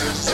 Yes.